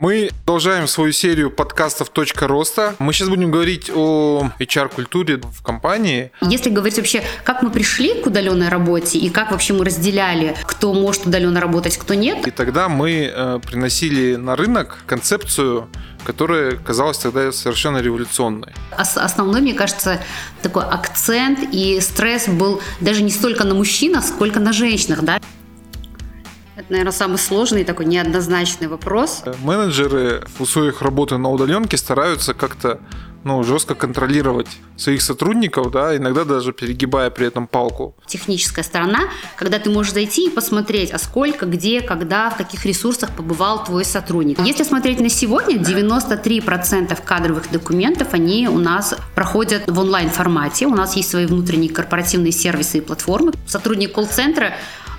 Мы продолжаем свою серию подкастов «Точка роста». Мы сейчас будем говорить о HR-культуре в компании. Если говорить вообще, как мы пришли к удаленной работе и как вообще мы разделяли, кто может удаленно работать, кто нет. И тогда мы э, приносили на рынок концепцию которая казалась тогда совершенно революционной. Основной, мне кажется, такой акцент и стресс был даже не столько на мужчинах, сколько на женщинах, да. Это, наверное, самый сложный такой неоднозначный вопрос. Менеджеры в условиях работы на удаленке стараются как-то ну, жестко контролировать своих сотрудников, да, иногда даже перегибая при этом палку. Техническая сторона, когда ты можешь зайти и посмотреть, а сколько, где, когда, в каких ресурсах побывал твой сотрудник. Если смотреть на сегодня, 93% кадровых документов, они у нас проходят в онлайн-формате. У нас есть свои внутренние корпоративные сервисы и платформы. Сотрудник колл-центра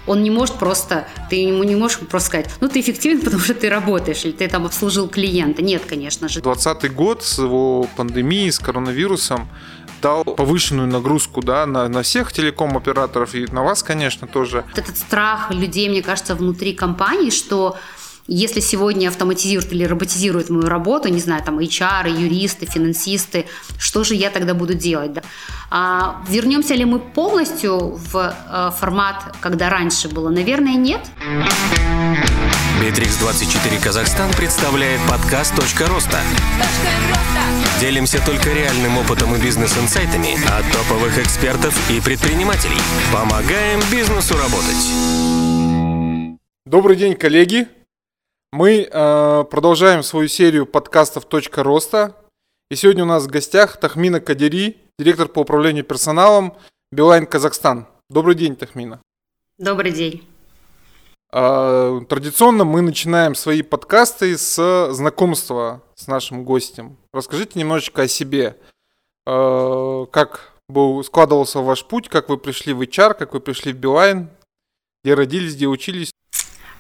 он не может просто, ты ему не можешь просто сказать, ну ты эффективен, потому что ты работаешь, или ты там обслужил клиента. Нет, конечно же. 2020 год с его пандемией, с коронавирусом дал повышенную нагрузку да, на, на всех телеком-операторов и на вас, конечно, тоже. Этот страх людей, мне кажется, внутри компании, что если сегодня автоматизируют или роботизируют мою работу, не знаю, там HR, юристы, финансисты, что же я тогда буду делать? Да? А вернемся ли мы полностью в э, формат, когда раньше было? Наверное, нет. Битрикс 24 Казахстан представляет подкаст «Точка роста». Делимся только реальным опытом и бизнес-инсайтами от топовых экспертов и предпринимателей. Помогаем бизнесу работать. Добрый день, коллеги! Мы э, продолжаем свою серию подкастов «Точка роста». И сегодня у нас в гостях Тахмина Кадери, директор по управлению персоналом Билайн Казахстан. Добрый день, Тахмина. Добрый день. Э, традиционно мы начинаем свои подкасты с знакомства с нашим гостем. Расскажите немножечко о себе. Э, как был, складывался ваш путь, как вы пришли в HR, как вы пришли в Билайн, где родились, где учились?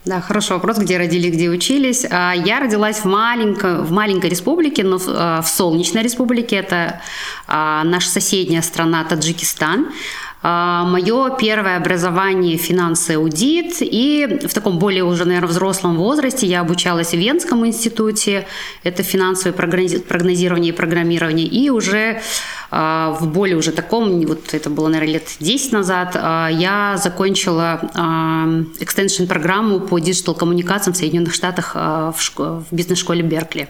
Да, хороший вопрос, где родились, где учились. А, я родилась в маленькой, в маленькой республике, но в Солнечной республике, это а, наша соседняя страна Таджикистан. А, Мое первое образование финансы аудит, и в таком более уже, наверное, взрослом возрасте я обучалась в Венском институте, это финансовое прогнозирование и программирование, и уже а, в более уже таком, вот это было, наверное, лет 10 назад, а, я закончила экстеншн программу по диджитал-коммуникациям в Соединенных Штатах в, в бизнес-школе Беркли.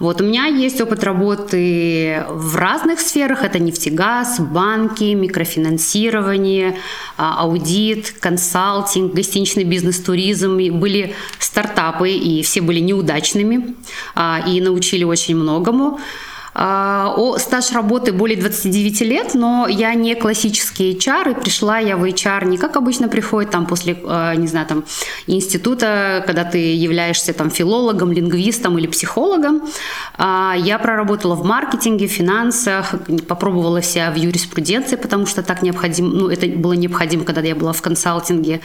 Вот у меня есть опыт работы в разных сферах. Это нефтегаз, банки, микрофинансирование, а, аудит, консалтинг, гостиничный бизнес, туризм. И были стартапы, и все были неудачными, а, и научили очень многому. А, о, стаж работы более 29 лет, но я не классический HR, и пришла я в HR не как обычно приходит там после, а, не знаю, там института, когда ты являешься там филологом, лингвистом или психологом. А, я проработала в маркетинге, финансах, попробовала себя в юриспруденции, потому что так необходимо, ну, это было необходимо, когда я была в консалтинге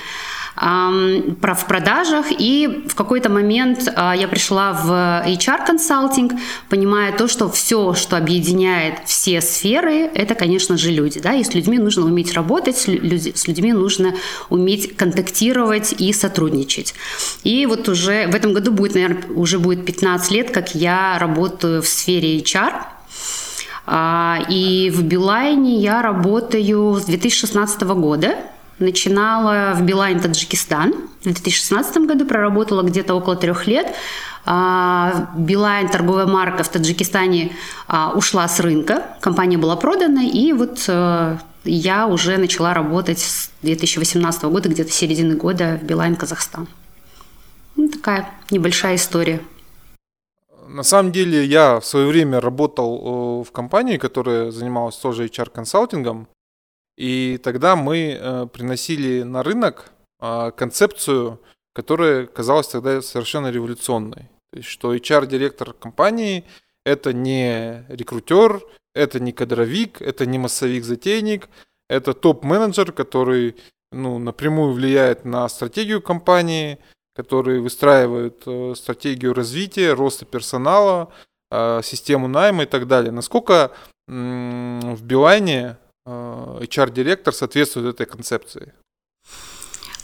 в продажах, и в какой-то момент а, я пришла в HR-консалтинг, понимая то, что все, что объединяет все сферы, это, конечно же, люди. Да? И с людьми нужно уметь работать, с людьми нужно уметь контактировать и сотрудничать. И вот уже в этом году будет, наверное, уже будет 15 лет, как я работаю в сфере HR, а, и в Билайне я работаю с 2016 года. Начинала в Билайн, Таджикистан. В 2016 году проработала где-то около трех лет. А, Билайн, торговая марка в Таджикистане, а, ушла с рынка. Компания была продана, и вот э, я уже начала работать с 2018 года, где-то середины года в Билайн, Казахстан. Ну, такая небольшая история. На самом деле я в свое время работал э, в компании, которая занималась тоже HR-консалтингом. И тогда мы э, приносили на рынок э, концепцию, которая казалась тогда совершенно революционной. То есть, что HR-директор компании – это не рекрутер, это не кадровик, это не массовик-затейник, это топ-менеджер, который ну, напрямую влияет на стратегию компании, который выстраивает э, стратегию развития, роста персонала, э, систему найма и так далее. Насколько в Билайне HR-директор соответствует этой концепции?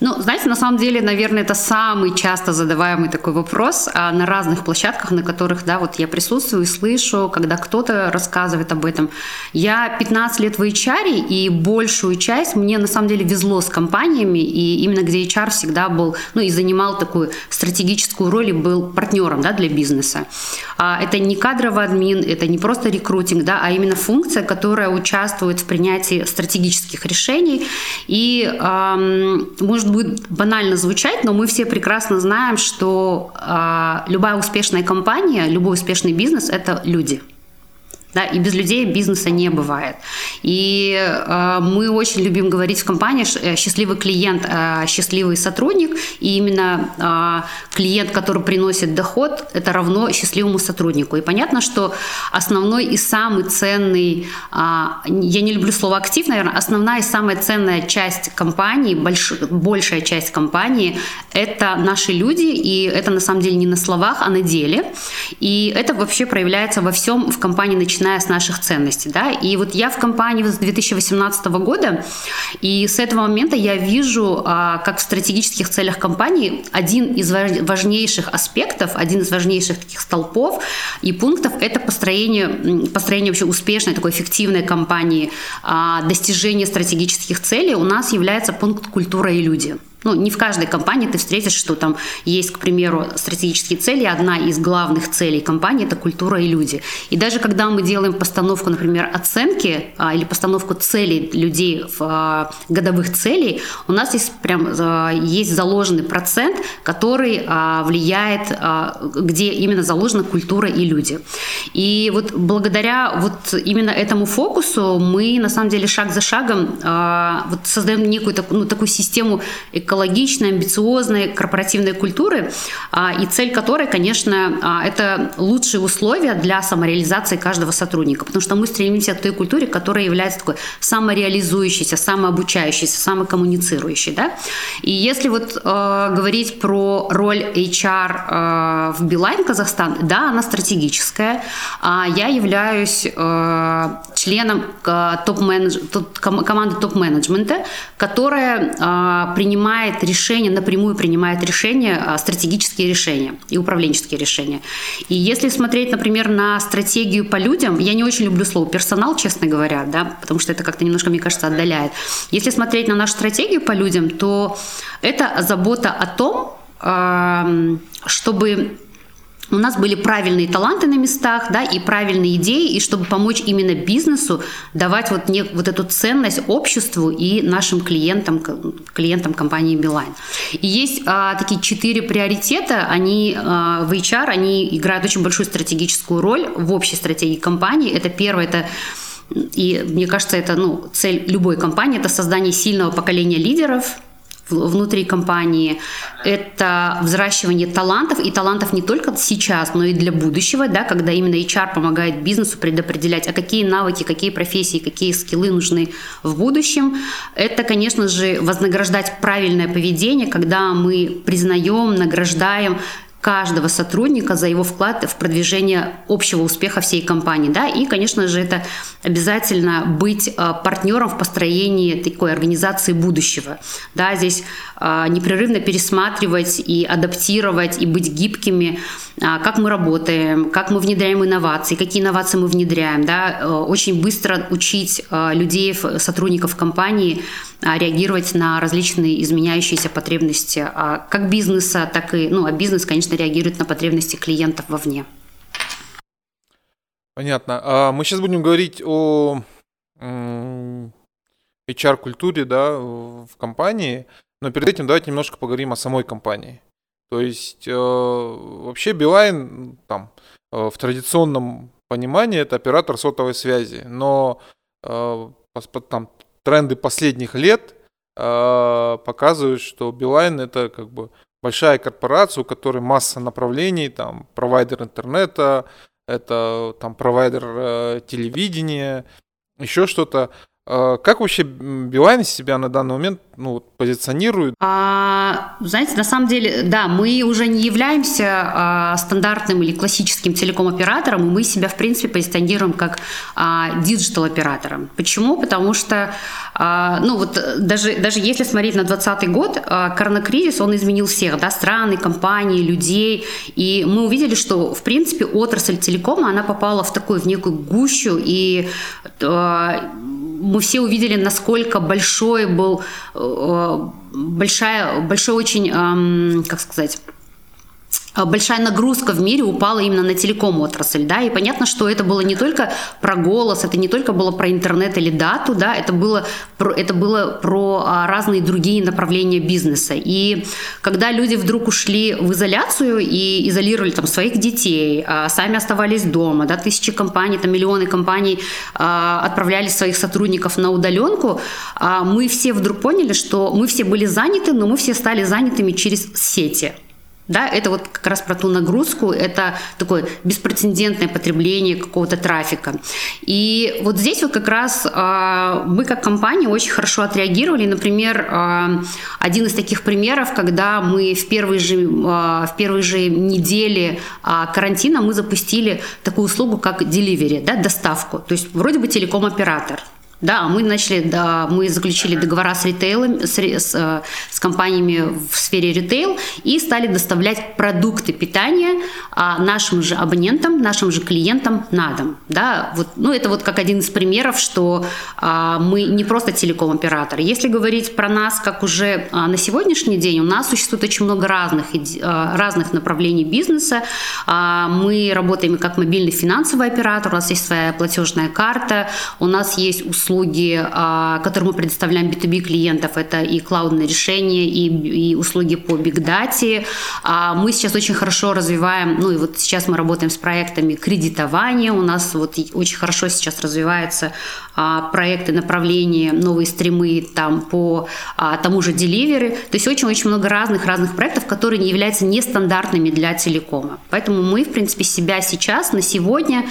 Ну, знаете, на самом деле, наверное, это самый часто задаваемый такой вопрос а на разных площадках, на которых, да, вот я присутствую и слышу, когда кто-то рассказывает об этом. Я 15 лет в HR, и большую часть мне на самом деле везло с компаниями, и именно где HR всегда был, ну, и занимал такую стратегическую роль и был партнером, да, для бизнеса. А это не кадровый админ, это не просто рекрутинг, да, а именно функция, которая участвует в принятии стратегических решений и, эм, может будет банально звучать, но мы все прекрасно знаем, что э, любая успешная компания, любой успешный бизнес – это люди – да, и без людей бизнеса не бывает. И э, мы очень любим говорить в компании э, счастливый клиент, э, счастливый сотрудник. И именно э, клиент, который приносит доход, это равно счастливому сотруднику. И понятно, что основной и самый ценный, э, я не люблю слово актив, наверное, основная и самая ценная часть компании, больш, большая часть компании, это наши люди. И это на самом деле не на словах, а на деле. И это вообще проявляется во всем в компании, начиная начиная с наших ценностей. Да? И вот я в компании с 2018 года, и с этого момента я вижу, а, как в стратегических целях компании один из важнейших аспектов, один из важнейших таких столпов и пунктов – это построение, построение вообще успешной, такой эффективной компании, а, достижение стратегических целей у нас является пункт «Культура и люди». Ну, не в каждой компании ты встретишь, что там есть, к примеру, стратегические цели. Одна из главных целей компании – это культура и люди. И даже когда мы делаем постановку, например, оценки а, или постановку целей людей в а, годовых целей, у нас есть прям а, есть заложенный процент, который а, влияет, а, где именно заложена культура и люди. И вот благодаря вот именно этому фокусу мы на самом деле шаг за шагом а, вот создаем некую ну, такую систему экологичной, амбициозной корпоративной культуры, а, и цель которой, конечно, а, это лучшие условия для самореализации каждого сотрудника, потому что мы стремимся к той культуре, которая является такой самореализующейся, самообучающейся, самокоммуницирующей. Да? И если вот э, говорить про роль HR э, в Билайн Казахстан, да, она стратегическая. Я являюсь членом э, топ-менедж... команды топ-менеджмента, которая э, принимает решения, напрямую принимает решения, а, стратегические решения и управленческие решения. И если смотреть, например, на стратегию по людям, я не очень люблю слово персонал, честно говоря, да, потому что это как-то немножко, мне кажется, отдаляет. Если смотреть на нашу стратегию по людям, то это забота о том, чтобы у нас были правильные таланты на местах, да, и правильные идеи, и чтобы помочь именно бизнесу давать вот, не, вот эту ценность обществу и нашим клиентам, клиентам компании Билайн. И есть а, такие четыре приоритета, они а, в HR, они играют очень большую стратегическую роль в общей стратегии компании. Это первое, это и мне кажется, это ну, цель любой компании, это создание сильного поколения лидеров, внутри компании, это взращивание талантов, и талантов не только сейчас, но и для будущего, да, когда именно HR помогает бизнесу предопределять, а какие навыки, какие профессии, какие скиллы нужны в будущем. Это, конечно же, вознаграждать правильное поведение, когда мы признаем, награждаем каждого сотрудника за его вклад в продвижение общего успеха всей компании. Да? И, конечно же, это обязательно быть э, партнером в построении такой организации будущего. Да? Здесь э, непрерывно пересматривать и адаптировать, и быть гибкими, э, как мы работаем, как мы внедряем инновации, какие инновации мы внедряем. Да? Очень быстро учить людей, сотрудников компании реагировать на различные изменяющиеся потребности как бизнеса, так и, ну, а бизнес, конечно, конечно, реагирует на потребности клиентов вовне. Понятно. А мы сейчас будем говорить о HR-культуре да, в компании, но перед этим давайте немножко поговорим о самой компании. То есть э, вообще Билайн там, э, в традиционном понимании это оператор сотовой связи, но э, там, тренды последних лет показывают, что Билайн это как бы большая корпорация, у которой масса направлений, там, провайдер интернета, это там провайдер э, телевидения, еще что-то. А, как вообще Билайн себя на данный момент ну, позиционирует? А, знаете, на самом деле, да, мы уже не являемся а, стандартным или классическим телеком-оператором, мы себя, в принципе, позиционируем как а, диджитал-оператором. Почему? Потому что, а, ну вот даже, даже если смотреть на 2020 год, а, коронакризис, он изменил всех, да, страны, компании, людей, и мы увидели, что, в принципе, отрасль телекома, она попала в такую, в некую гущу, и а, мы все увидели, насколько большой был, э, большая, большой очень, как сказать, большая нагрузка в мире упала именно на телеком отрасль, да, и понятно, что это было не только про голос, это не только было про интернет или дату, да, это было про, это было про а, разные другие направления бизнеса. И когда люди вдруг ушли в изоляцию и изолировали там своих детей, а сами оставались дома, да, тысячи компаний, там миллионы компаний а, отправляли своих сотрудников на удаленку, а мы все вдруг поняли, что мы все были заняты, но мы все стали занятыми через сети. Да, это вот как раз про ту нагрузку, это такое беспрецедентное потребление какого-то трафика. И вот здесь вот как раз э, мы как компания очень хорошо отреагировали. Например, э, один из таких примеров, когда мы в первые же, э, в первые же недели карантина мы запустили такую услугу, как delivery, да, доставку. То есть вроде бы телеком-оператор, да, мы начали, да, мы заключили договора с ритейлом, с, с, э, с компаниями в сфере ритейл и стали доставлять продукты питания а, нашим же абонентам, нашим же клиентам на дом. Да, вот, ну, это вот как один из примеров, что а, мы не просто телеком-оператор. Если говорить про нас, как уже а, на сегодняшний день, у нас существует очень много разных, а, разных направлений бизнеса. А, мы работаем как мобильный финансовый оператор, у нас есть своя платежная карта, у нас есть услуги услуги, а, которые мы предоставляем B2B клиентов, это и клаудные решения, и, и услуги по Big Data. А, мы сейчас очень хорошо развиваем, ну и вот сейчас мы работаем с проектами кредитования, у нас вот очень хорошо сейчас развиваются а, проекты направления, новые стримы там по тому же Delivery. То есть очень-очень много разных-разных проектов, которые не являются нестандартными для телекома. Поэтому мы, в принципе, себя сейчас, на сегодня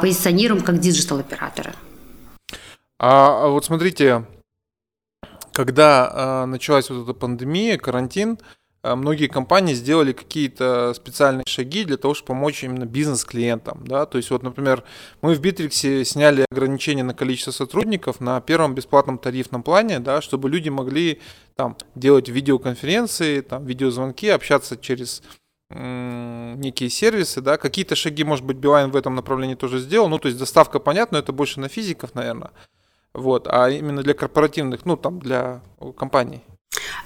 позиционируем как диджитал-операторы. А, а вот смотрите, когда а, началась вот эта пандемия, карантин, а, многие компании сделали какие-то специальные шаги для того, чтобы помочь именно бизнес-клиентам. Да? То есть, вот, например, мы в Битриксе сняли ограничения на количество сотрудников на первом бесплатном тарифном плане, да, чтобы люди могли там, делать видеоконференции, там, видеозвонки, общаться через некие сервисы, да, какие-то шаги, может быть, Билайн в этом направлении тоже сделал, ну, то есть доставка, понятно, это больше на физиков, наверное, вот, а именно для корпоративных, ну, там, для компаний.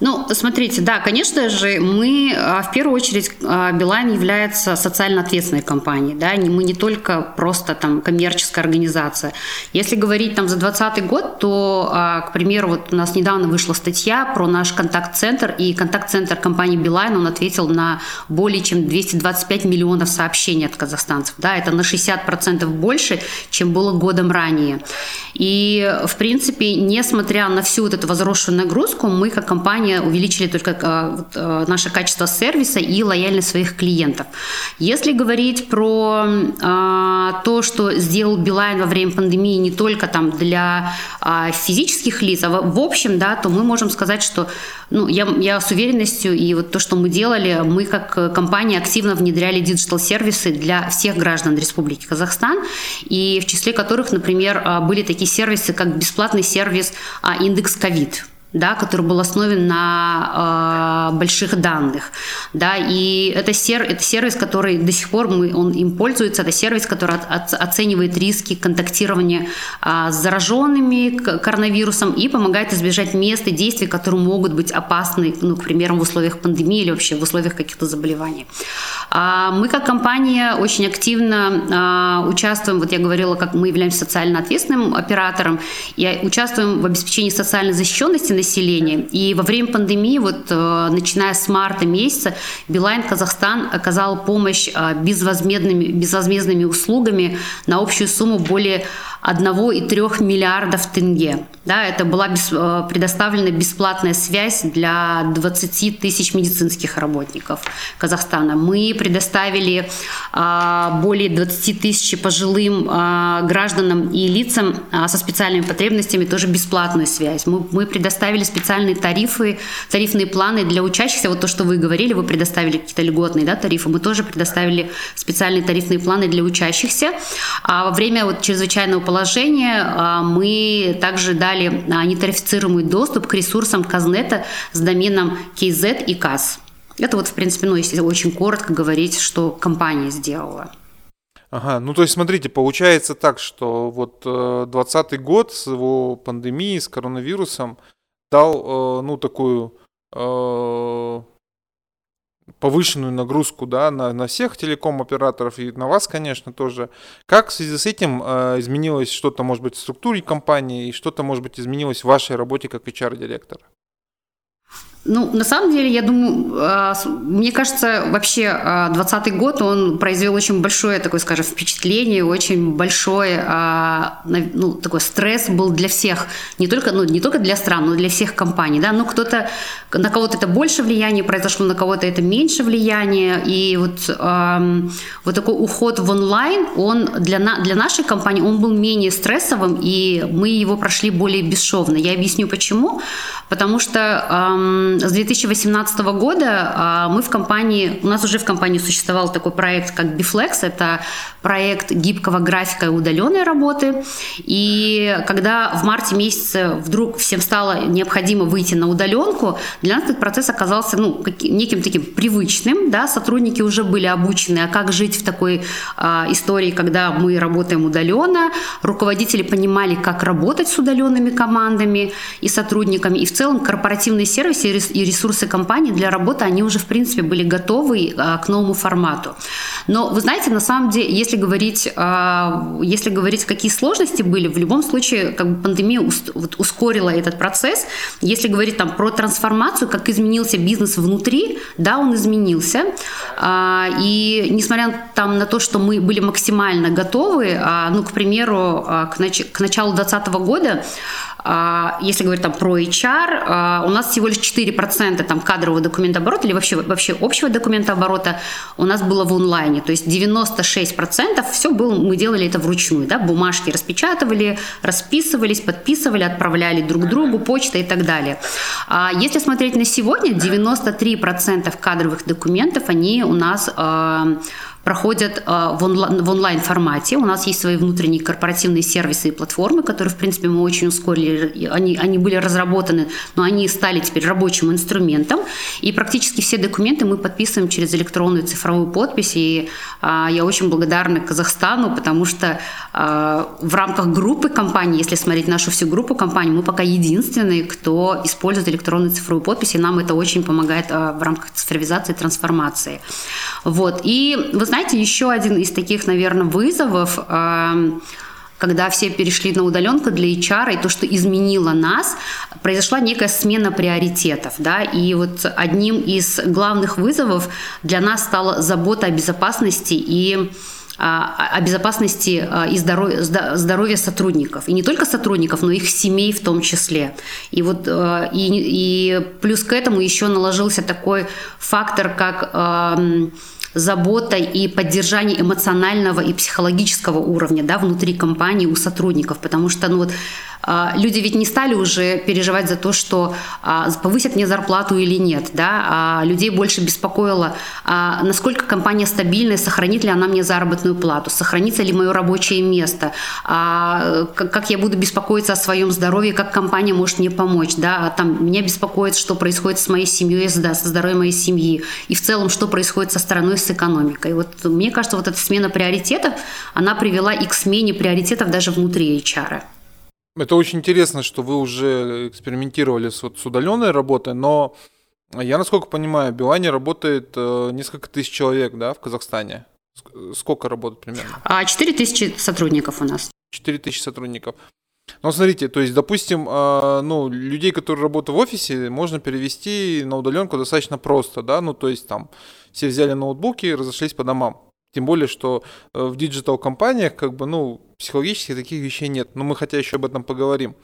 Ну, смотрите, да, конечно же, мы а, в первую очередь а, Билайн является социально ответственной компанией, да, мы не только просто там коммерческая организация. Если говорить там за 2020 год, то, а, к примеру, вот у нас недавно вышла статья про наш контакт-центр, и контакт-центр компании Билайн, он ответил на более чем 225 миллионов сообщений от казахстанцев, да, это на 60% больше, чем было годом ранее. И, в принципе, несмотря на всю вот эту возросшую нагрузку, мы как компания увеличили только а, а, наше качество сервиса и лояльность своих клиентов. Если говорить про а, то, что сделал Билайн во время пандемии не только там для физических лиц, а в общем, да, то мы можем сказать, что ну, я, я с уверенностью, и вот то, что мы делали, мы как компания активно внедряли digital сервисы для всех граждан Республики Казахстан, и в числе которых, например, были такие сервисы, как бесплатный сервис «Индекс ковид», да, который был основан на э, больших данных, да, и это, сер, это сервис, который до сих пор мы, он им пользуется, это сервис, который от, от, оценивает риски контактирования э, с зараженными коронавирусом и помогает избежать мест и действий, которые могут быть опасны, ну, к примеру, в условиях пандемии или вообще в условиях каких-то заболеваний. А мы как компания очень активно э, участвуем, вот я говорила, как мы являемся социально ответственным оператором, и участвуем в обеспечении социальной защищенности населения. И во время пандемии, вот э, начиная с марта месяца, Билайн Казахстан оказал помощь э, безвозмездными, безвозмездными услугами на общую сумму более 1,3 миллиардов тенге. Да, это была без, э, предоставлена бесплатная связь для 20 тысяч медицинских работников Казахстана. Мы предоставили а, более 20 тысяч пожилым а, гражданам и лицам со специальными потребностями тоже бесплатную связь. Мы, мы предоставили специальные тарифы, тарифные планы для учащихся. Вот то, что вы говорили, вы предоставили какие-то льготные да, тарифы. Мы тоже предоставили специальные тарифные планы для учащихся. А во время вот чрезвычайного положения мы также дали нетарифицируемый доступ к ресурсам Казнета с доменом KZ и КАС. Это вот, в принципе, ну, если очень коротко говорить, что компания сделала. Ага, ну то есть смотрите, получается так, что вот 2020 э, год с его пандемией, с коронавирусом дал, э, ну, такую э, повышенную нагрузку, да, на, на всех телеком-операторов и на вас, конечно, тоже. Как в связи с этим изменилось что-то, может быть, в структуре компании и что-то, может быть, изменилось в вашей работе как HR-директора? Ну, на самом деле, я думаю, а, мне кажется, вообще 2020 а, год, он произвел очень большое, такое, скажем, впечатление, очень большой, а, ну, такой стресс был для всех, не только, ну, не только для стран, но для всех компаний, да, ну, кто-то, на кого-то это больше влияние произошло, на кого-то это меньше влияние, и вот, вот такой уход в онлайн, он для, на, для нашей компании, он был менее стрессовым, и мы его прошли более бесшовно. Я объясню почему. Потому что с 2018 года а, мы в компании, у нас уже в компании существовал такой проект, как Biflex, это проект гибкого графика и удаленной работы. И когда в марте месяце вдруг всем стало необходимо выйти на удаленку, для нас этот процесс оказался ну, неким таким привычным. Да? Сотрудники уже были обучены, а как жить в такой а, истории, когда мы работаем удаленно. Руководители понимали, как работать с удаленными командами и сотрудниками. И в целом корпоративные сервисы и ресурсы компании для работы, они уже, в принципе, были готовы а, к новому формату. Но вы знаете, на самом деле, если говорить, а, если говорить, какие сложности были, в любом случае, как бы пандемия ускорила этот процесс. Если говорить там про трансформацию, как изменился бизнес внутри, да, он изменился. А, и несмотря там на то, что мы были максимально готовы, ну, к примеру, к, нач- к началу 2020 года если говорить там про HR, а, у нас всего лишь 4% там кадрового документооборота или вообще, вообще общего документооборота у нас было в онлайне. То есть 96% все было, мы делали это вручную. Да? Бумажки распечатывали, расписывались, подписывали, отправляли друг другу, почта и так далее. А если смотреть на сегодня, 93% кадровых документов, они у нас проходят э, в, онлайн, формате. У нас есть свои внутренние корпоративные сервисы и платформы, которые, в принципе, мы очень ускорили. Они, они были разработаны, но они стали теперь рабочим инструментом. И практически все документы мы подписываем через электронную цифровую подпись. И а, я очень благодарна Казахстану, потому что а, в рамках группы компаний, если смотреть нашу всю группу компаний, мы пока единственные, кто использует электронную цифровую подпись, и нам это очень помогает а, в рамках цифровизации и трансформации. Вот. И вы знаете, знаете, еще один из таких, наверное, вызовов, эм, когда все перешли на удаленку для HR, и то, что изменило нас, произошла некая смена приоритетов. Да? И вот одним из главных вызовов для нас стала забота о безопасности и а, о безопасности а, и здоровья, здоровья сотрудников. И не только сотрудников, но и их семей в том числе. И, вот, э, и, и плюс к этому еще наложился такой фактор, как эм, забота и поддержание эмоционального и психологического уровня да, внутри компании у сотрудников, потому что ну, вот, люди ведь не стали уже переживать за то, что а, повысят мне зарплату или нет. Да? А людей больше беспокоило, насколько компания стабильная, сохранит ли она мне заработную плату, сохранится ли мое рабочее место, как я буду беспокоиться о своем здоровье, как компания может мне помочь. Да? Там, меня беспокоит, что происходит с моей семьей, да, со здоровьем моей семьи, и в целом, что происходит со страной, с экономикой. Вот мне кажется, вот эта смена приоритетов, она привела и к смене приоритетов даже внутри HR. Это очень интересно, что вы уже экспериментировали с, вот, с удаленной работой, но я, насколько понимаю, в Билайне работает э, несколько тысяч человек, да, в Казахстане. Сколько работает примерно? А 4 тысячи сотрудников у нас. 4 тысячи сотрудников. Ну, смотрите, то есть, допустим, э, ну, людей, которые работают в офисе, можно перевести на удаленку достаточно просто, да, ну, то есть, там, все взяли ноутбуки и разошлись по домам. Тем более, что э, в digital компаниях, как бы, ну, психологически таких вещей нет. Но мы хотя еще об этом поговорим.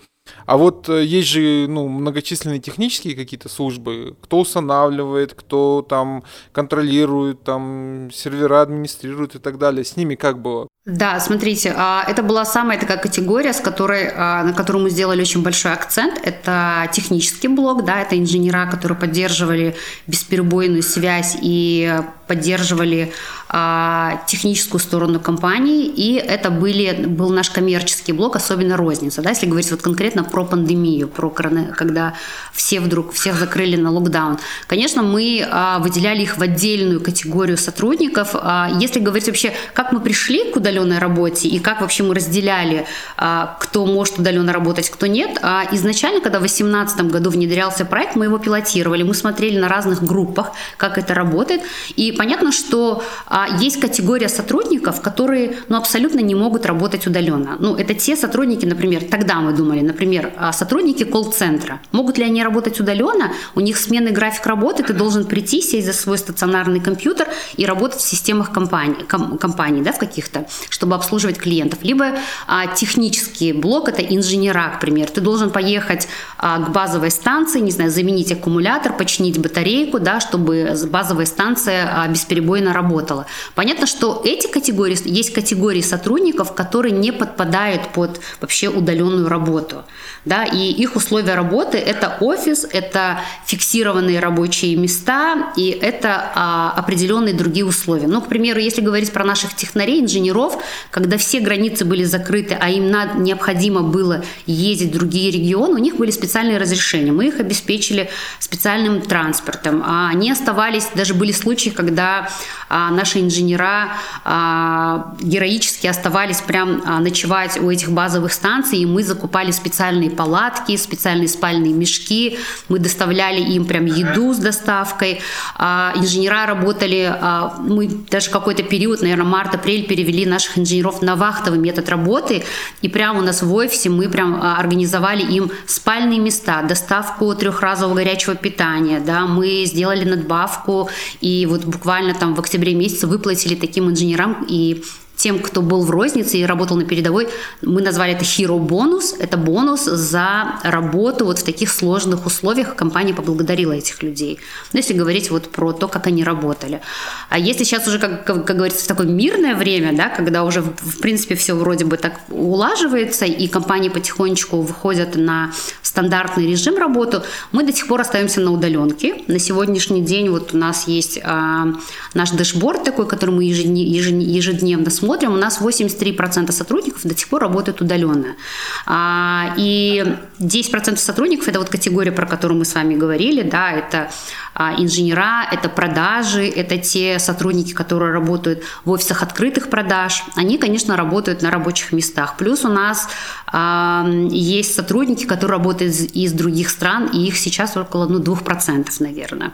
А вот э, есть же ну, многочисленные технические какие-то службы, кто устанавливает, кто там контролирует, там сервера администрирует и так далее. С ними как было? Да, смотрите, а, это была самая такая категория, с которой, а, на которую мы сделали очень большой акцент. Это технический блок, да, это инженера, которые поддерживали бесперебойную связь и поддерживали а, техническую сторону компании, и это были, был наш коммерческий блок, особенно розница. Да, если говорить вот конкретно про пандемию, про когда все вдруг, всех закрыли на локдаун. Конечно, мы а, выделяли их в отдельную категорию сотрудников. А, если говорить вообще, как мы пришли к удаленной работе и как вообще мы разделяли, а, кто может удаленно работать, кто нет, а, изначально, когда в 2018 году внедрялся проект, мы его пилотировали, мы смотрели на разных группах, как это работает, и понятно, что а, есть категория сотрудников, которые ну, абсолютно не могут работать удаленно. Ну, это те сотрудники, например, тогда мы думали, например, а, сотрудники колл-центра. Могут ли они работать удаленно? У них сменный график работы, ты должен прийти, сесть за свой стационарный компьютер и работать в системах компании, ком, компаний да, в каких-то, чтобы обслуживать клиентов. Либо а, технический блок, это инженера, к примеру. Ты должен поехать а, к базовой станции, не знаю, заменить аккумулятор, починить батарейку, да, чтобы базовая станция а, бесперебойно работала. Понятно, что эти категории, есть категории сотрудников, которые не подпадают под вообще удаленную работу. Да, и их условия работы – это офис, это фиксированные рабочие места, и это а, определенные другие условия. Ну, к примеру, если говорить про наших технарей, инженеров, когда все границы были закрыты, а им надо, необходимо было ездить в другие регионы, у них были специальные разрешения. Мы их обеспечили специальным транспортом. А они оставались, даже были случаи, когда а, наши инженера а, героически оставались прям а, ночевать у этих базовых станций, и мы закупали специальные палатки, специальные спальные мешки, мы доставляли им прям еду с доставкой. Инженера работали, мы даже какой-то период, наверное, март-апрель перевели наших инженеров на вахтовый метод работы, и прямо у нас в офисе мы прям организовали им спальные места, доставку трехразового горячего питания, да, мы сделали надбавку, и вот буквально там в октябре месяце выплатили таким инженерам и тем, кто был в рознице и работал на передовой, мы назвали это hero бонус. Это бонус за работу вот в таких сложных условиях. Компания поблагодарила этих людей. Но если говорить вот про то, как они работали. А если сейчас уже, как, как, как говорится, в такое мирное время, да, когда уже, в принципе, все вроде бы так улаживается, и компании потихонечку выходят на стандартный режим работы, мы до сих пор остаемся на удаленке. На сегодняшний день вот у нас есть а, наш дэшборд такой, который мы ежедневно смотрим, смотрим, у нас 83% сотрудников до сих пор работают удаленно. А, и 10% сотрудников – это вот категория, про которую мы с вами говорили, да, это а, инженера, это продажи, это те сотрудники, которые работают в офисах открытых продаж. Они, конечно, работают на рабочих местах. Плюс у нас а, есть сотрудники, которые работают из, из других стран, и их сейчас около ну, 2%, наверное.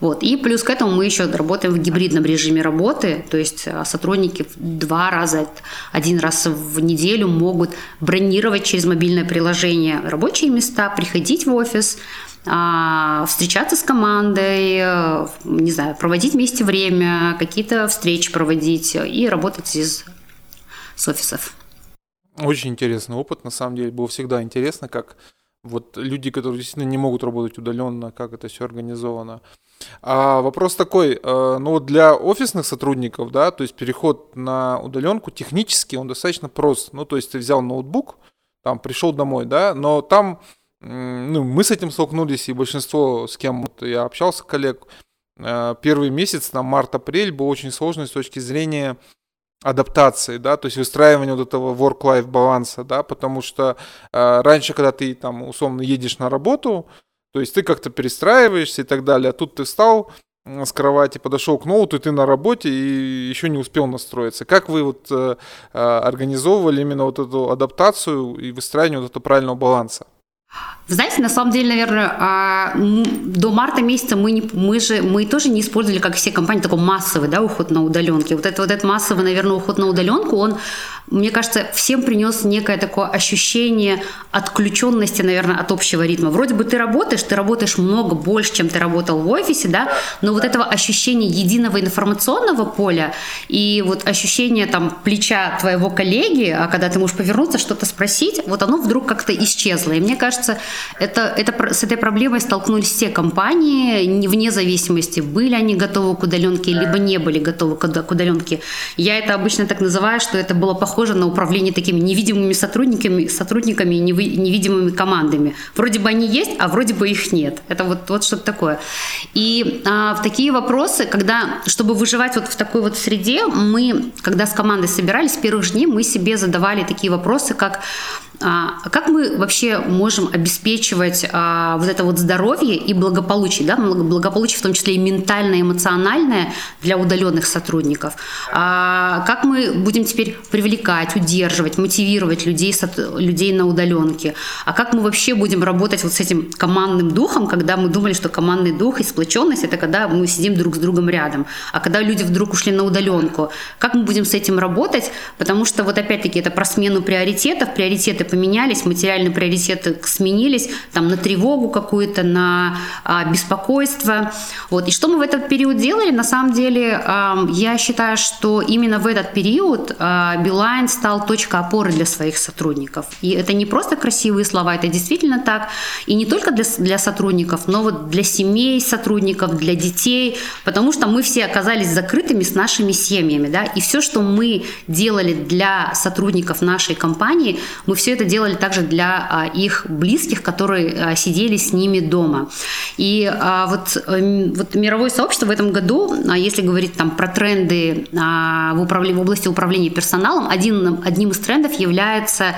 Вот. И плюс к этому мы еще работаем в гибридном режиме работы, то есть сотрудники два раза, один раз в неделю могут бронировать через мобильное приложение рабочие места, приходить в офис, а, встречаться с командой, э, не знаю, проводить вместе время, какие-то встречи проводить и работать из с офисов. Очень интересный опыт, на самом деле, было всегда интересно, как вот люди, которые действительно не могут работать удаленно, как это все организовано. А вопрос такой, э, ну вот для офисных сотрудников, да, то есть переход на удаленку технически он достаточно прост. Ну то есть ты взял ноутбук, там пришел домой, да, но там ну, мы с этим столкнулись, и большинство, с кем вот я общался, коллег, э, первый месяц, там, март-апрель, был очень сложный с точки зрения адаптации, да, то есть выстраивания вот этого work-life баланса, да, потому что э, раньше, когда ты там условно едешь на работу, то есть ты как-то перестраиваешься и так далее, а тут ты встал с кровати, подошел к ноуту, и ты на работе и еще не успел настроиться. Как вы вот э, э организовывали именно вот эту адаптацию и выстраивание вот этого правильного баланса? Вы знаете, на самом деле, наверное, а, до марта месяца мы, не, мы же мы тоже не использовали, как все компании, такой массовый да, уход на удаленке. Вот, это, вот этот массовый, наверное, уход на удаленку, он мне кажется, всем принес некое такое ощущение отключенности, наверное, от общего ритма. Вроде бы ты работаешь, ты работаешь много больше, чем ты работал в офисе, да, но вот этого ощущения единого информационного поля и вот ощущение там плеча твоего коллеги, а когда ты можешь повернуться, что-то спросить, вот оно вдруг как-то исчезло. И мне кажется, это, это, с этой проблемой столкнулись все компании, вне зависимости, были они готовы к удаленке, либо не были готовы к удаленке. Я это обычно так называю, что это было похоже на управление такими невидимыми сотрудниками, сотрудниками и невидимыми командами. Вроде бы они есть, а вроде бы их нет. Это вот, вот что-то такое. И а, в такие вопросы, когда, чтобы выживать вот в такой вот среде, мы, когда с командой собирались, с первых дней мы себе задавали такие вопросы, как а, как мы вообще можем обеспечивать а, вот это вот здоровье и благополучие, да, благополучие в том числе и ментальное, эмоциональное для удаленных сотрудников? А, как мы будем теперь привлекать, удерживать, мотивировать людей, людей на удаленке? А как мы вообще будем работать вот с этим командным духом, когда мы думали, что командный дух и сплоченность это когда мы сидим друг с другом рядом, а когда люди вдруг ушли на удаленку, как мы будем с этим работать? Потому что вот опять-таки это про смену приоритетов, приоритеты поменялись, материальные приоритеты сменились, там на тревогу какую-то, на а, беспокойство. Вот. И что мы в этот период делали? На самом деле, а, я считаю, что именно в этот период а, Билайн стал точкой опоры для своих сотрудников. И это не просто красивые слова, это действительно так. И не только для, для сотрудников, но вот для семей сотрудников, для детей, потому что мы все оказались закрытыми с нашими семьями. Да? И все, что мы делали для сотрудников нашей компании, мы все это делали также для а, их близких, которые а, сидели с ними дома. И а, вот, эм, вот мировое сообщество в этом году, если говорить там про тренды в, управлении, в области управления персоналом, один, одним из трендов является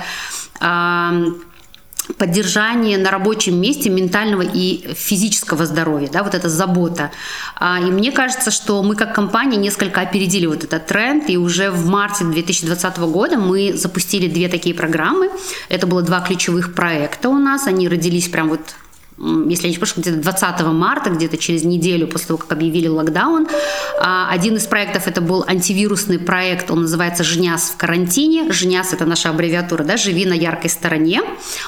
поддержание на рабочем месте ментального и физического здоровья, да, вот эта забота. А, и мне кажется, что мы как компания несколько опередили вот этот тренд, и уже в марте 2020 года мы запустили две такие программы. Это было два ключевых проекта у нас, они родились прям вот если я не ошибаюсь, где-то 20 марта, где-то через неделю после того, как объявили локдаун. А, один из проектов это был антивирусный проект, он называется «Жняс в карантине». «Жняс» — это наша аббревиатура, да, «Живи на яркой стороне»,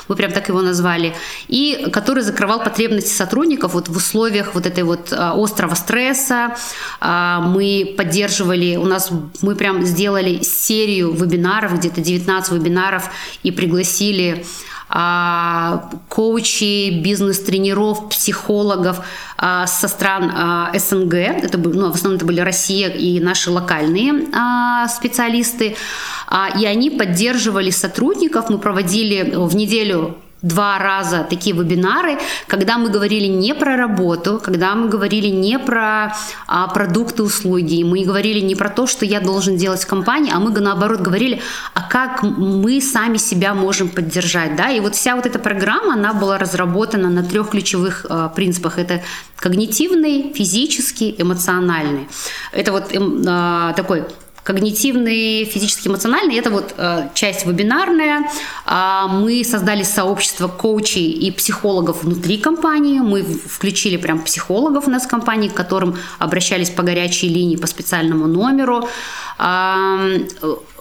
мы прям так его назвали, и который закрывал потребности сотрудников вот в условиях вот этой вот а, острого стресса. А, мы поддерживали, у нас мы прям сделали серию вебинаров, где-то 19 вебинаров, и пригласили коучей, бизнес-тренеров, психологов а, со стран а, СНГ. Это, ну, в основном это были Россия и наши локальные специалисты. И они поддерживали сотрудников. Мы проводили в неделю два раза такие вебинары, когда мы говорили не про работу, когда мы говорили не про а, продукты, услуги, мы говорили не про то, что я должен делать в компании, а мы наоборот говорили, а как мы сами себя можем поддержать, да, и вот вся вот эта программа, она была разработана на трех ключевых а, принципах, это когнитивный, физический, эмоциональный. Это вот а, такой когнитивный, физический, эмоциональный. Это вот э, часть вебинарная. А мы создали сообщество коучей и психологов внутри компании. Мы включили прям психологов у нас в компании, к которым обращались по горячей линии, по специальному номеру. А,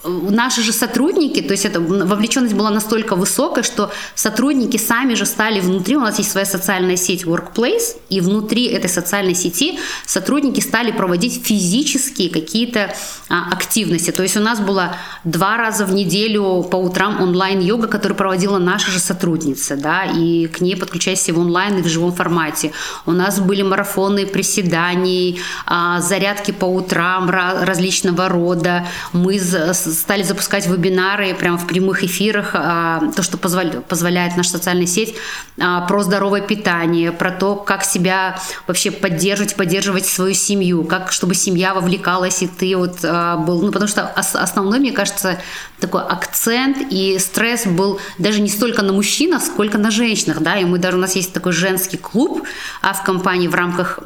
наши же сотрудники, то есть эта вовлеченность была настолько высокая, что сотрудники сами же стали внутри, у нас есть своя социальная сеть Workplace, и внутри этой социальной сети сотрудники стали проводить физические какие-то а, активности. То есть у нас было два раза в неделю по утрам онлайн-йога, которую проводила наша же сотрудница, да, и к ней подключайся в онлайн и в живом формате. У нас были марафоны приседаний, а, зарядки по утрам различного рода. Мы стали запускать вебинары прямо в прямых эфирах, а, то, что позволяет наша социальная сеть, а, про здоровое питание, про то, как себя вообще поддерживать, поддерживать свою семью, как чтобы семья вовлекалась, и ты вот а, был, ну, потому что основной, мне кажется, такой акцент и стресс был даже не столько на мужчинах, сколько на женщинах, да, и мы даже, у нас есть такой женский клуб а в компании в рамках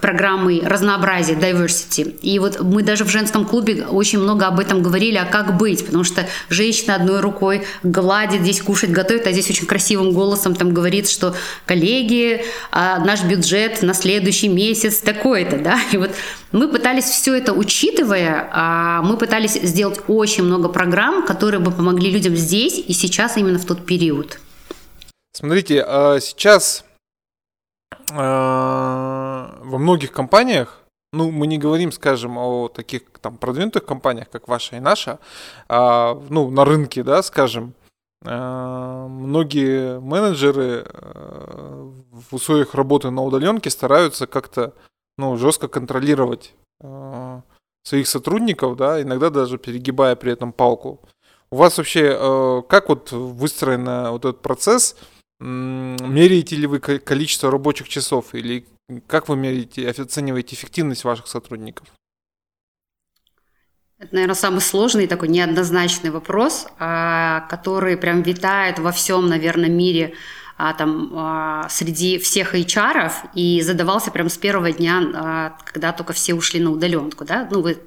программой разнообразия, diversity. И вот мы даже в женском клубе очень много об этом говорили, а как быть, потому что женщина одной рукой гладит, здесь кушать, готовит, а здесь очень красивым голосом там говорит, что коллеги, а наш бюджет на следующий месяц такой-то, да, и вот мы пытались все это учитывая, а мы пытались сделать очень много программ, которые бы помогли людям здесь и сейчас именно в тот период. Смотрите, а сейчас во многих компаниях, ну, мы не говорим, скажем, о таких там продвинутых компаниях, как ваша и наша, а, ну, на рынке, да, скажем, а, многие менеджеры в условиях работы на удаленке стараются как-то, ну, жестко контролировать своих сотрудников, да, иногда даже перегибая при этом палку. У вас вообще как вот выстроен вот этот процесс? Меряете ли вы количество рабочих часов или как вы меряете, оцениваете эффективность ваших сотрудников? Это, наверное, самый сложный такой неоднозначный вопрос, а, который прям витает во всем, наверное, мире а, там, а, среди всех HR и задавался прям с первого дня, а, когда только все ушли на удаленку. Да? Ну, вы,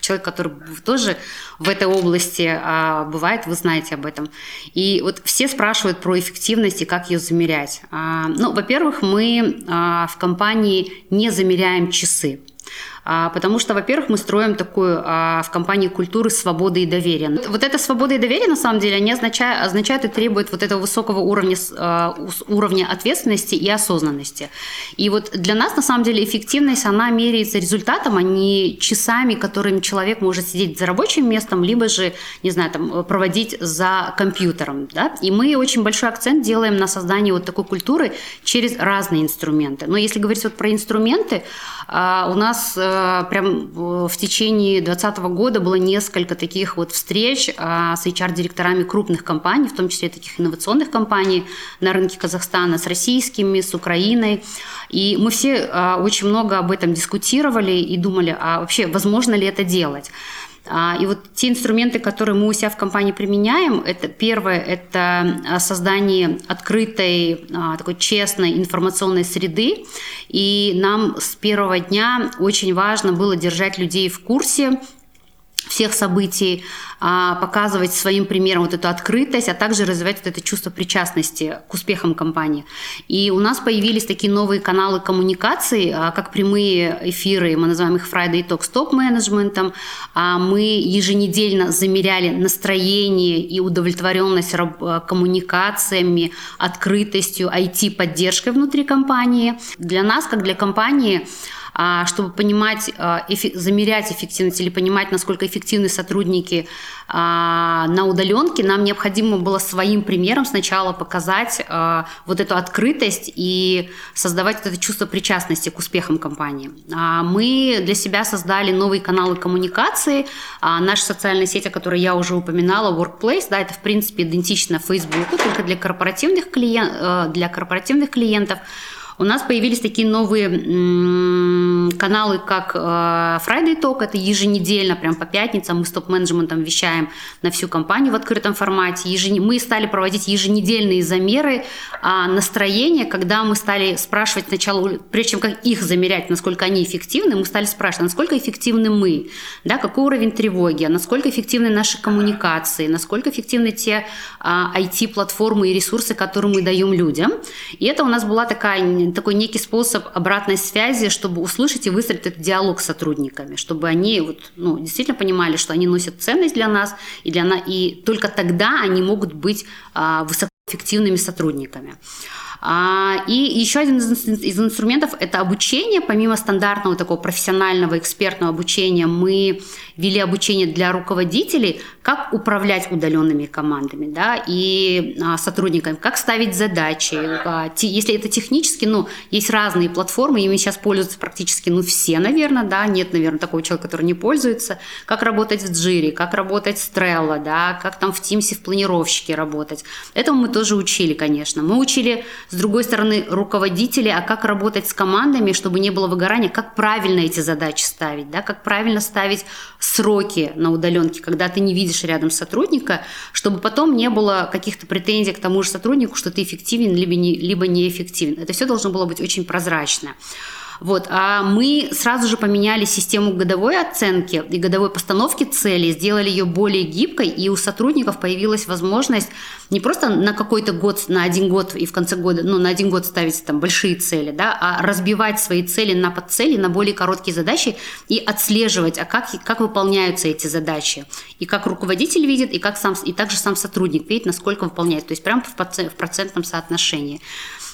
человек, который тоже в этой области а, бывает, вы знаете об этом. И вот все спрашивают про эффективность и как ее замерять. А, ну, во-первых, мы а, в компании не замеряем часы. А, потому что, во-первых, мы строим такую а, в компании культуры свободы и доверия. Вот эта свобода и доверие, на самом деле, они означают, означают и требуют вот этого высокого уровня, а, уровня ответственности и осознанности. И вот для нас, на самом деле, эффективность, она меряется результатом, а не часами, которыми человек может сидеть за рабочим местом, либо же, не знаю, там, проводить за компьютером. Да? И мы очень большой акцент делаем на создании вот такой культуры через разные инструменты. Но если говорить вот про инструменты, у нас Э, прям в течение 2020 года было несколько таких вот встреч а, с HR-директорами крупных компаний, в том числе таких инновационных компаний на рынке Казахстана, с российскими, с Украиной. И мы все а, очень много об этом дискутировали и думали, а вообще возможно ли это делать. А, и вот те инструменты, которые мы у себя в компании применяем, это первое, это а, создание открытой, а, такой честной информационной среды. И нам с первого дня очень важно было держать людей в курсе всех событий, а, показывать своим примером вот эту открытость, а также развивать вот это чувство причастности к успехам компании. И у нас появились такие новые каналы коммуникации, а, как прямые эфиры, мы называем их Friday Talk с топ-менеджментом. А, мы еженедельно замеряли настроение и удовлетворенность коммуникациями, открытостью, IT-поддержкой внутри компании. Для нас, как для компании, чтобы понимать, а, замерять эффективность или понимать, насколько эффективны сотрудники а, на удаленке, нам необходимо было своим примером сначала показать вот эту открытость и создавать это чувство причастности к успехам компании. Мы для себя создали новые каналы коммуникации. Наша социальная сеть, о которой я уже упоминала, Workplace, да, это в принципе идентично Фейсбуку, только для корпоративных, клиент, э, для корпоративных клиентов – у нас появились такие новые каналы, как э, Friday Talk, это еженедельно, прям по пятницам мы с топ-менеджментом вещаем на всю компанию в открытом формате. Мы стали проводить еженедельные замеры а, настроения, когда мы стали спрашивать сначала, прежде чем как их замерять, насколько они эффективны, мы стали спрашивать, насколько эффективны мы, да, какой уровень тревоги, насколько эффективны наши коммуникации, насколько эффективны те IT-платформы а, и ресурсы, которые мы даем людям. И это у нас была такая такой некий способ обратной связи, чтобы услышать и выстроить этот диалог с сотрудниками, чтобы они вот, ну, действительно понимали, что они носят ценность для нас, и, для нас, и только тогда они могут быть а, высокоэффективными сотрудниками. А, и еще один из инструментов – это обучение. Помимо стандартного такого профессионального экспертного обучения, мы вели обучение для руководителей, как управлять удаленными командами да, и а, сотрудниками, как ставить задачи. А, если это технически, ну, есть разные платформы, ими сейчас пользуются практически ну, все, наверное, да, нет, наверное, такого человека, который не пользуется. Как работать в Джире, как работать в Trello, да, как там в Teams в планировщике работать. Этому мы тоже учили, конечно. Мы учили с другой стороны, руководители, а как работать с командами, чтобы не было выгорания, как правильно эти задачи ставить, да, как правильно ставить сроки на удаленке, когда ты не видишь рядом сотрудника, чтобы потом не было каких-то претензий к тому же сотруднику, что ты эффективен либо, не, либо неэффективен. Это все должно было быть очень прозрачно. Вот. А мы сразу же поменяли систему годовой оценки и годовой постановки цели, сделали ее более гибкой, и у сотрудников появилась возможность не просто на какой-то год, на один год и в конце года, ну, на один год ставить там большие цели, да, а разбивать свои цели на подцели, на более короткие задачи и отслеживать, а как, как выполняются эти задачи. И как руководитель видит, и, как сам, и также сам сотрудник видит, насколько выполняет. То есть прямо в процентном соотношении.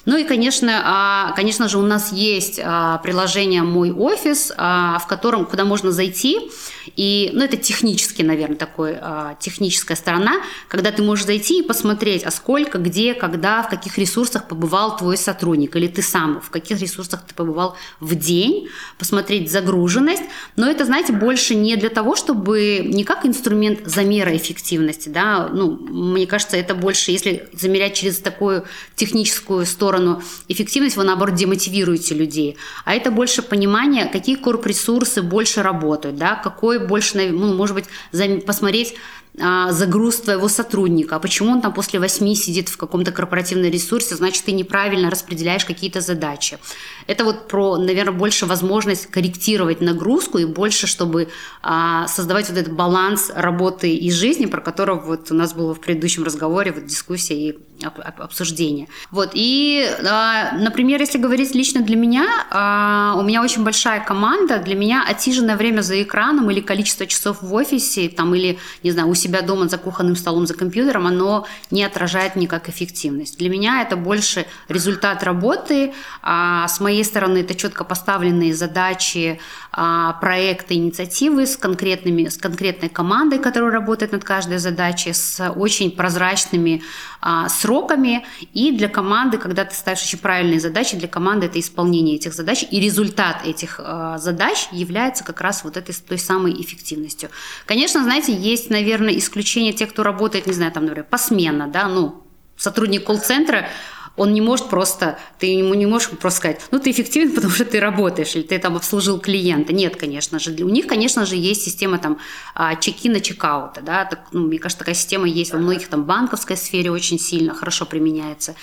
Ну и, конечно, а, конечно же, у нас есть а, приложение «Мой офис», а, в котором, куда можно зайти, и, ну, это технически, наверное, такой, техническая сторона, когда ты можешь зайти и посмотреть, а сколько, где, когда, в каких ресурсах побывал твой сотрудник, или ты сам, в каких ресурсах ты побывал в день, посмотреть загруженность, но это, знаете, больше не для того, чтобы, не как инструмент замера эффективности, да, ну, мне кажется, это больше, если замерять через такую техническую сторону, сторону эффективность, вы наоборот демотивируете людей. А это больше понимание, какие корп-ресурсы больше работают, да, какой больше, ну, может быть, посмотреть а, загруз твоего сотрудника, а почему он там после восьми сидит в каком-то корпоративном ресурсе, значит, ты неправильно распределяешь какие-то задачи. Это вот про, наверное, больше возможность корректировать нагрузку и больше, чтобы а, создавать вот этот баланс работы и жизни, про который вот у нас было в предыдущем разговоре, вот дискуссия и обсуждение. Вот, и, а, например, если говорить лично для меня, а, у меня очень большая команда, для меня отсиженное время за экраном или количество часов в офисе, там, или, не знаю, у себя дома за кухонным столом, за компьютером, оно не отражает никак эффективность. Для меня это больше результат работы, а с моей стороны это четко поставленные задачи, проекты, инициативы с, конкретными, с конкретной командой, которая работает над каждой задачей, с очень прозрачными а, сроками. И для команды, когда ты ставишь очень правильные задачи, для команды это исполнение этих задач. И результат этих а, задач является как раз вот этой той самой эффективностью. Конечно, знаете, есть, наверное, исключение тех, кто работает, не знаю, там, например, посменно, да, ну, сотрудник колл-центра, он не может просто, ты ему не можешь просто сказать, ну, ты эффективен, потому что ты работаешь, или ты там обслужил клиента. Нет, конечно же. У них, конечно же, есть система там а, чекина, чекаута, да, так, ну, мне кажется, такая система есть во многих там банковской сфере очень сильно, хорошо применяется.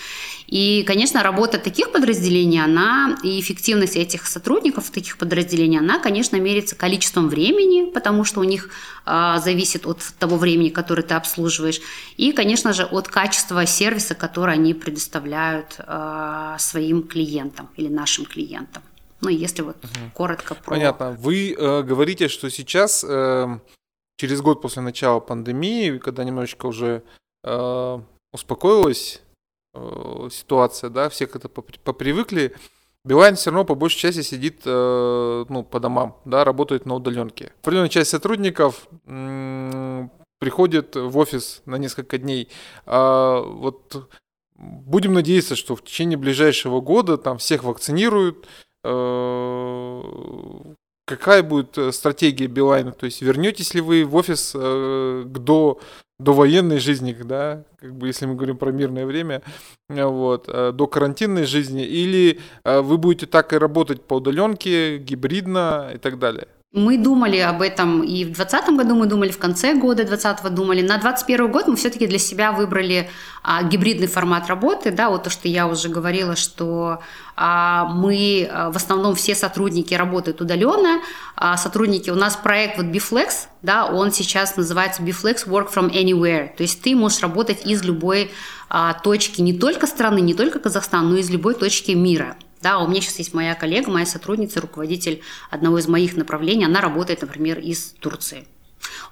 И, конечно, работа таких подразделений, она и эффективность этих сотрудников таких подразделений, она, конечно, меряется количеством времени, потому что у них а, зависит от того времени, которое ты обслуживаешь, и, конечно же, от качества сервиса, который они предоставляют а, своим клиентам или нашим клиентам. Ну, если вот угу. коротко про... Понятно. Вы э, говорите, что сейчас, э, через год после начала пандемии, когда немножечко уже э, успокоилась Э, ситуация, да, все к это попривыкли. Билайн все равно по большей части сидит э, ну, по домам, да, работает на удаленке. Определенная часть сотрудников приходит в офис на несколько дней. А вот будем надеяться, что в течение ближайшего года там всех вакцинируют. Э, какая будет стратегия Билайна? То есть вернетесь ли вы в офис к до до военной жизни, да, как бы если мы говорим про мирное время, вот, э, до карантинной жизни, или э, вы будете так и работать по удаленке, гибридно и так далее? Мы думали об этом и в 2020 году, мы думали в конце года 2020 думали. На 2021 год мы все-таки для себя выбрали а, гибридный формат работы. Да, вот то, что я уже говорила, что а, мы а, в основном все сотрудники работают удаленно. А, сотрудники, у нас проект вот Biflex, да, он сейчас называется Biflex Work from Anywhere. То есть ты можешь работать из любой а, точки не только страны, не только Казахстана, но и из любой точки мира. Да, у меня сейчас есть моя коллега, моя сотрудница, руководитель одного из моих направлений, она работает, например, из Турции.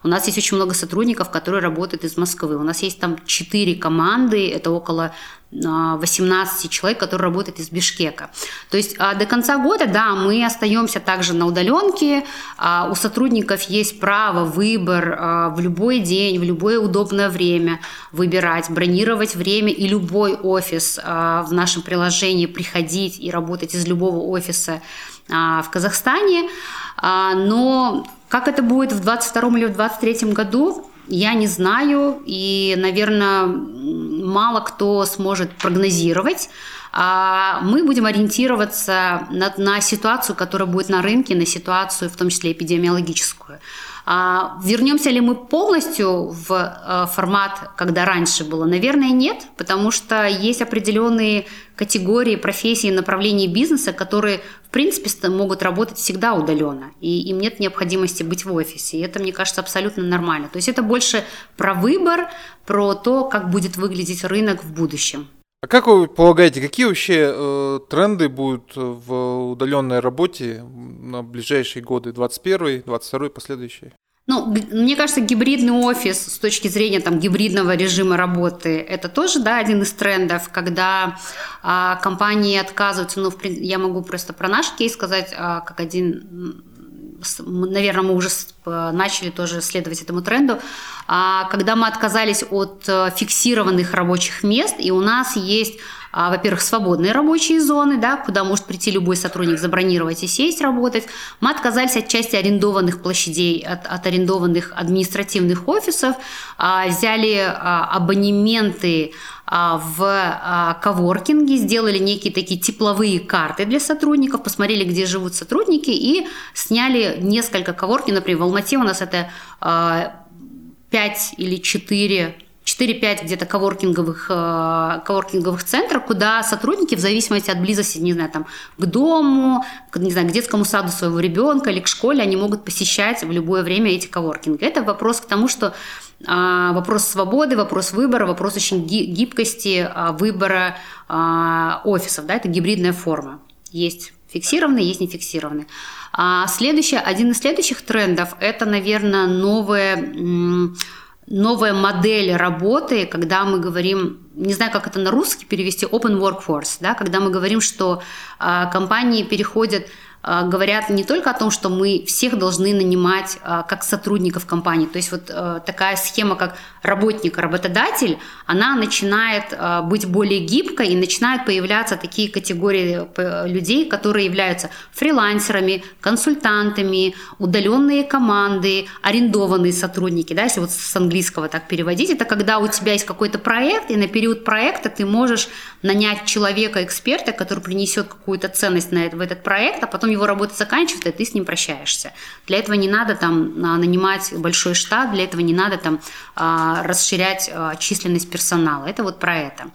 У нас есть очень много сотрудников, которые работают из Москвы. У нас есть там четыре команды, это около 18 человек, которые работают из Бишкека. То есть а, до конца года, да, мы остаемся также на удаленке, а, у сотрудников есть право, выбор а, в любой день, в любое удобное время выбирать, бронировать время и любой офис в нашем приложении приходить и работать из любого офиса в Казахстане. Но как это будет в 2022 или в 2023 году, я не знаю, и, наверное, мало кто сможет прогнозировать. А мы будем ориентироваться на, на ситуацию, которая будет на рынке, на ситуацию, в том числе эпидемиологическую. А вернемся ли мы полностью в э, формат, когда раньше было? Наверное, нет, потому что есть определенные категории, профессии, направления бизнеса, которые, в принципе, могут работать всегда удаленно, и им нет необходимости быть в офисе. И это, мне кажется, абсолютно нормально. То есть это больше про выбор, про то, как будет выглядеть рынок в будущем. А как вы полагаете, какие вообще э, тренды будут в удаленной работе на ближайшие годы, 21 22 последующие? Ну, мне кажется, гибридный офис с точки зрения там, гибридного режима работы – это тоже да, один из трендов, когда а, компании отказываются, ну, я могу просто про наш кейс сказать, а, как один наверное, мы уже начали тоже следовать этому тренду, а, когда мы отказались от э, фиксированных рабочих мест, и у нас есть а, во-первых, свободные рабочие зоны, да, куда может прийти любой сотрудник, забронировать и сесть работать. Мы отказались от части арендованных площадей, от, от арендованных административных офисов, а, взяли абонементы в коворкинге, сделали некие такие тепловые карты для сотрудников, посмотрели, где живут сотрудники и сняли несколько коворкингов. Например, в Алмате у нас это 5 или 4 4-5 где-то коворкинговых, э, коворкинговых центров, куда сотрудники в зависимости от близости, не знаю, там, к дому, к, не знаю, к детскому саду своего ребенка или к школе, они могут посещать в любое время эти коворкинги. Это вопрос к тому, что а, вопрос свободы, вопрос выбора, вопрос очень гибкости а, выбора а, офисов, да, это гибридная форма. Есть фиксированные, есть нефиксированные. А следующее, один из следующих трендов – это, наверное, новое новая модель работы, когда мы говорим, не знаю, как это на русский перевести, open workforce, да, когда мы говорим, что э, компании переходят говорят не только о том, что мы всех должны нанимать а, как сотрудников компании. То есть вот а, такая схема, как работник-работодатель, она начинает быть более гибкой и начинают появляться такие категории людей, которые являются фрилансерами, консультантами, удаленные команды, арендованные сотрудники. Да, если вот с английского так переводить, это когда у тебя есть какой-то проект, и на период проекта ты можешь нанять человека-эксперта, который принесет какую-то ценность на, в этот проект, а потом его работа заканчивается, и ты с ним прощаешься. Для этого не надо там нанимать большой штат, для этого не надо там а, расширять а, численность персонала. Это вот про это.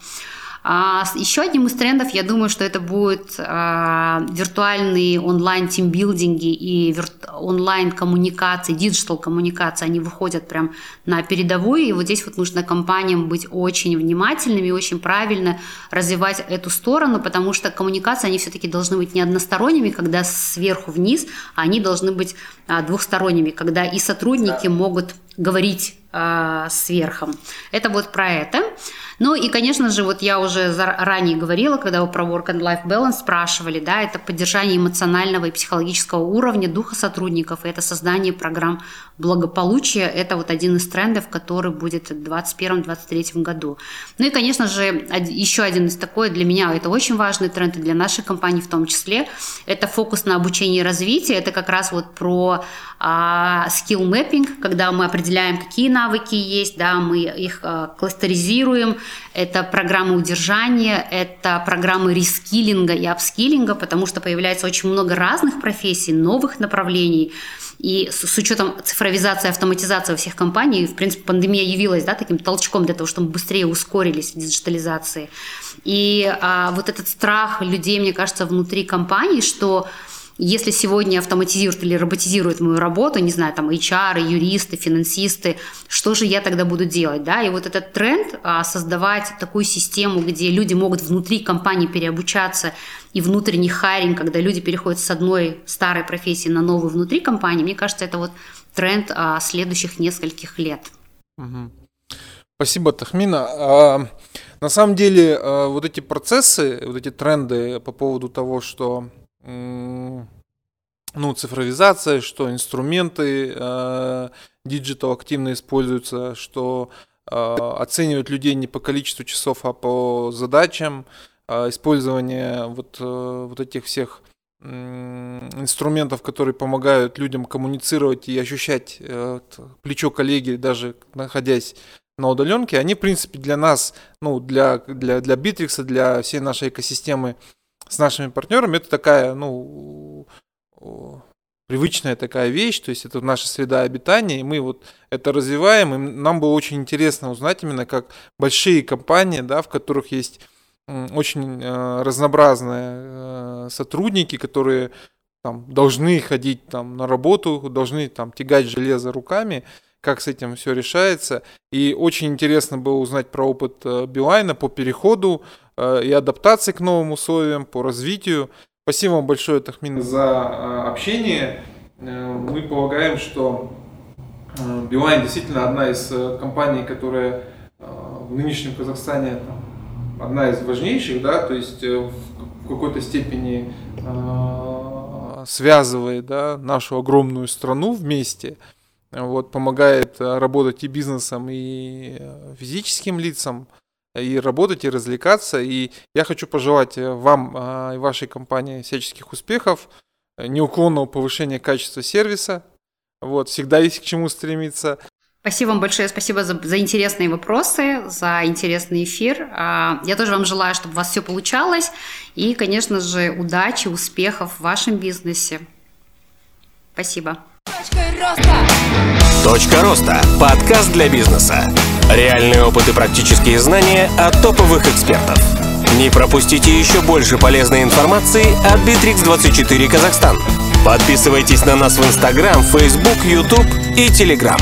А еще одним из трендов, я думаю, что это будут а, виртуальные онлайн-тимбилдинги и онлайн-коммуникации, диджитал-коммуникации. Они выходят прям на передовую, и вот здесь вот нужно компаниям быть очень внимательными, очень правильно развивать эту сторону, потому что коммуникации, они все-таки должны быть не односторонними, когда сверху вниз, а они должны быть а, двухсторонними, когда и сотрудники могут говорить э, сверхом. Это вот про это. Ну и, конечно же, вот я уже ранее говорила, когда вы про work and life balance спрашивали, да, это поддержание эмоционального и психологического уровня духа сотрудников, и это создание программ благополучия. Это вот один из трендов, который будет в 2021-2023 году. Ну и, конечно же, еще один из такой для меня, это очень важный тренд и для нашей компании в том числе, это фокус на обучение и развитие. Это как раз вот про а, skill mapping, когда мы определяем, какие навыки есть, да, мы их а, кластеризируем, это программы удержания, это программы рескилинга и апскилинга, потому что появляется очень много разных профессий, новых направлений. И с, с учетом цифровизации, автоматизации во всех компаний, в принципе, пандемия явилась да, таким толчком для того, чтобы быстрее ускорились в диджитализации. И а, вот этот страх людей, мне кажется, внутри компании, что если сегодня автоматизируют или роботизируют мою работу, не знаю, там HR, юристы, финансисты, что же я тогда буду делать, да? И вот этот тренд а, создавать такую систему, где люди могут внутри компании переобучаться и внутренний хайринг, когда люди переходят с одной старой профессии на новую внутри компании, мне кажется, это вот тренд а, следующих нескольких лет. Спасибо, Тахмина. А, на самом деле, вот эти процессы, вот эти тренды по поводу того, что ну, цифровизация, что инструменты э, активно используются, что э, оценивают людей не по количеству часов, а по задачам, э, использование вот, вот этих всех инструментов, которые помогают людям коммуницировать и ощущать плечо коллеги, даже находясь на удаленке, они, в принципе, для нас, ну, для, для, для Bittrex, для всей нашей экосистемы с нашими партнерами, это такая, ну, привычная такая вещь, то есть это наша среда обитания, и мы вот это развиваем, и нам было очень интересно узнать именно как большие компании, да, в которых есть очень э, разнообразные э, сотрудники, которые там, должны ходить там, на работу, должны там, тягать железо руками, как с этим все решается. И очень интересно было узнать про опыт э, Билайна по переходу э, и адаптации к новым условиям, по развитию. Спасибо вам большое, Тахмин, за э, общение. Мы полагаем, что Билайн действительно одна из компаний, которая в нынешнем Казахстане одна из важнейших, да, то есть в какой-то степени связывает да, нашу огромную страну вместе – вот, помогает э, работать и бизнесом, и э, физическим лицам, и работать, и развлекаться. И я хочу пожелать э, вам и вашей компании всяческих успехов, неуклонного повышения качества сервиса. Вот, всегда есть к чему стремиться. Спасибо вам большое, спасибо за, за интересные вопросы, за интересный эфир. А, я тоже вам желаю, чтобы у вас все получалось. И, конечно же, удачи, успехов в вашем бизнесе. Спасибо. Точка роста. Подкаст для бизнеса. Реальный опыт и практические знания от топовых экспертов. Не пропустите еще больше полезной информации от Bittrex24 Казахстан. Подписывайтесь на нас в Instagram, Facebook, YouTube и Telegram.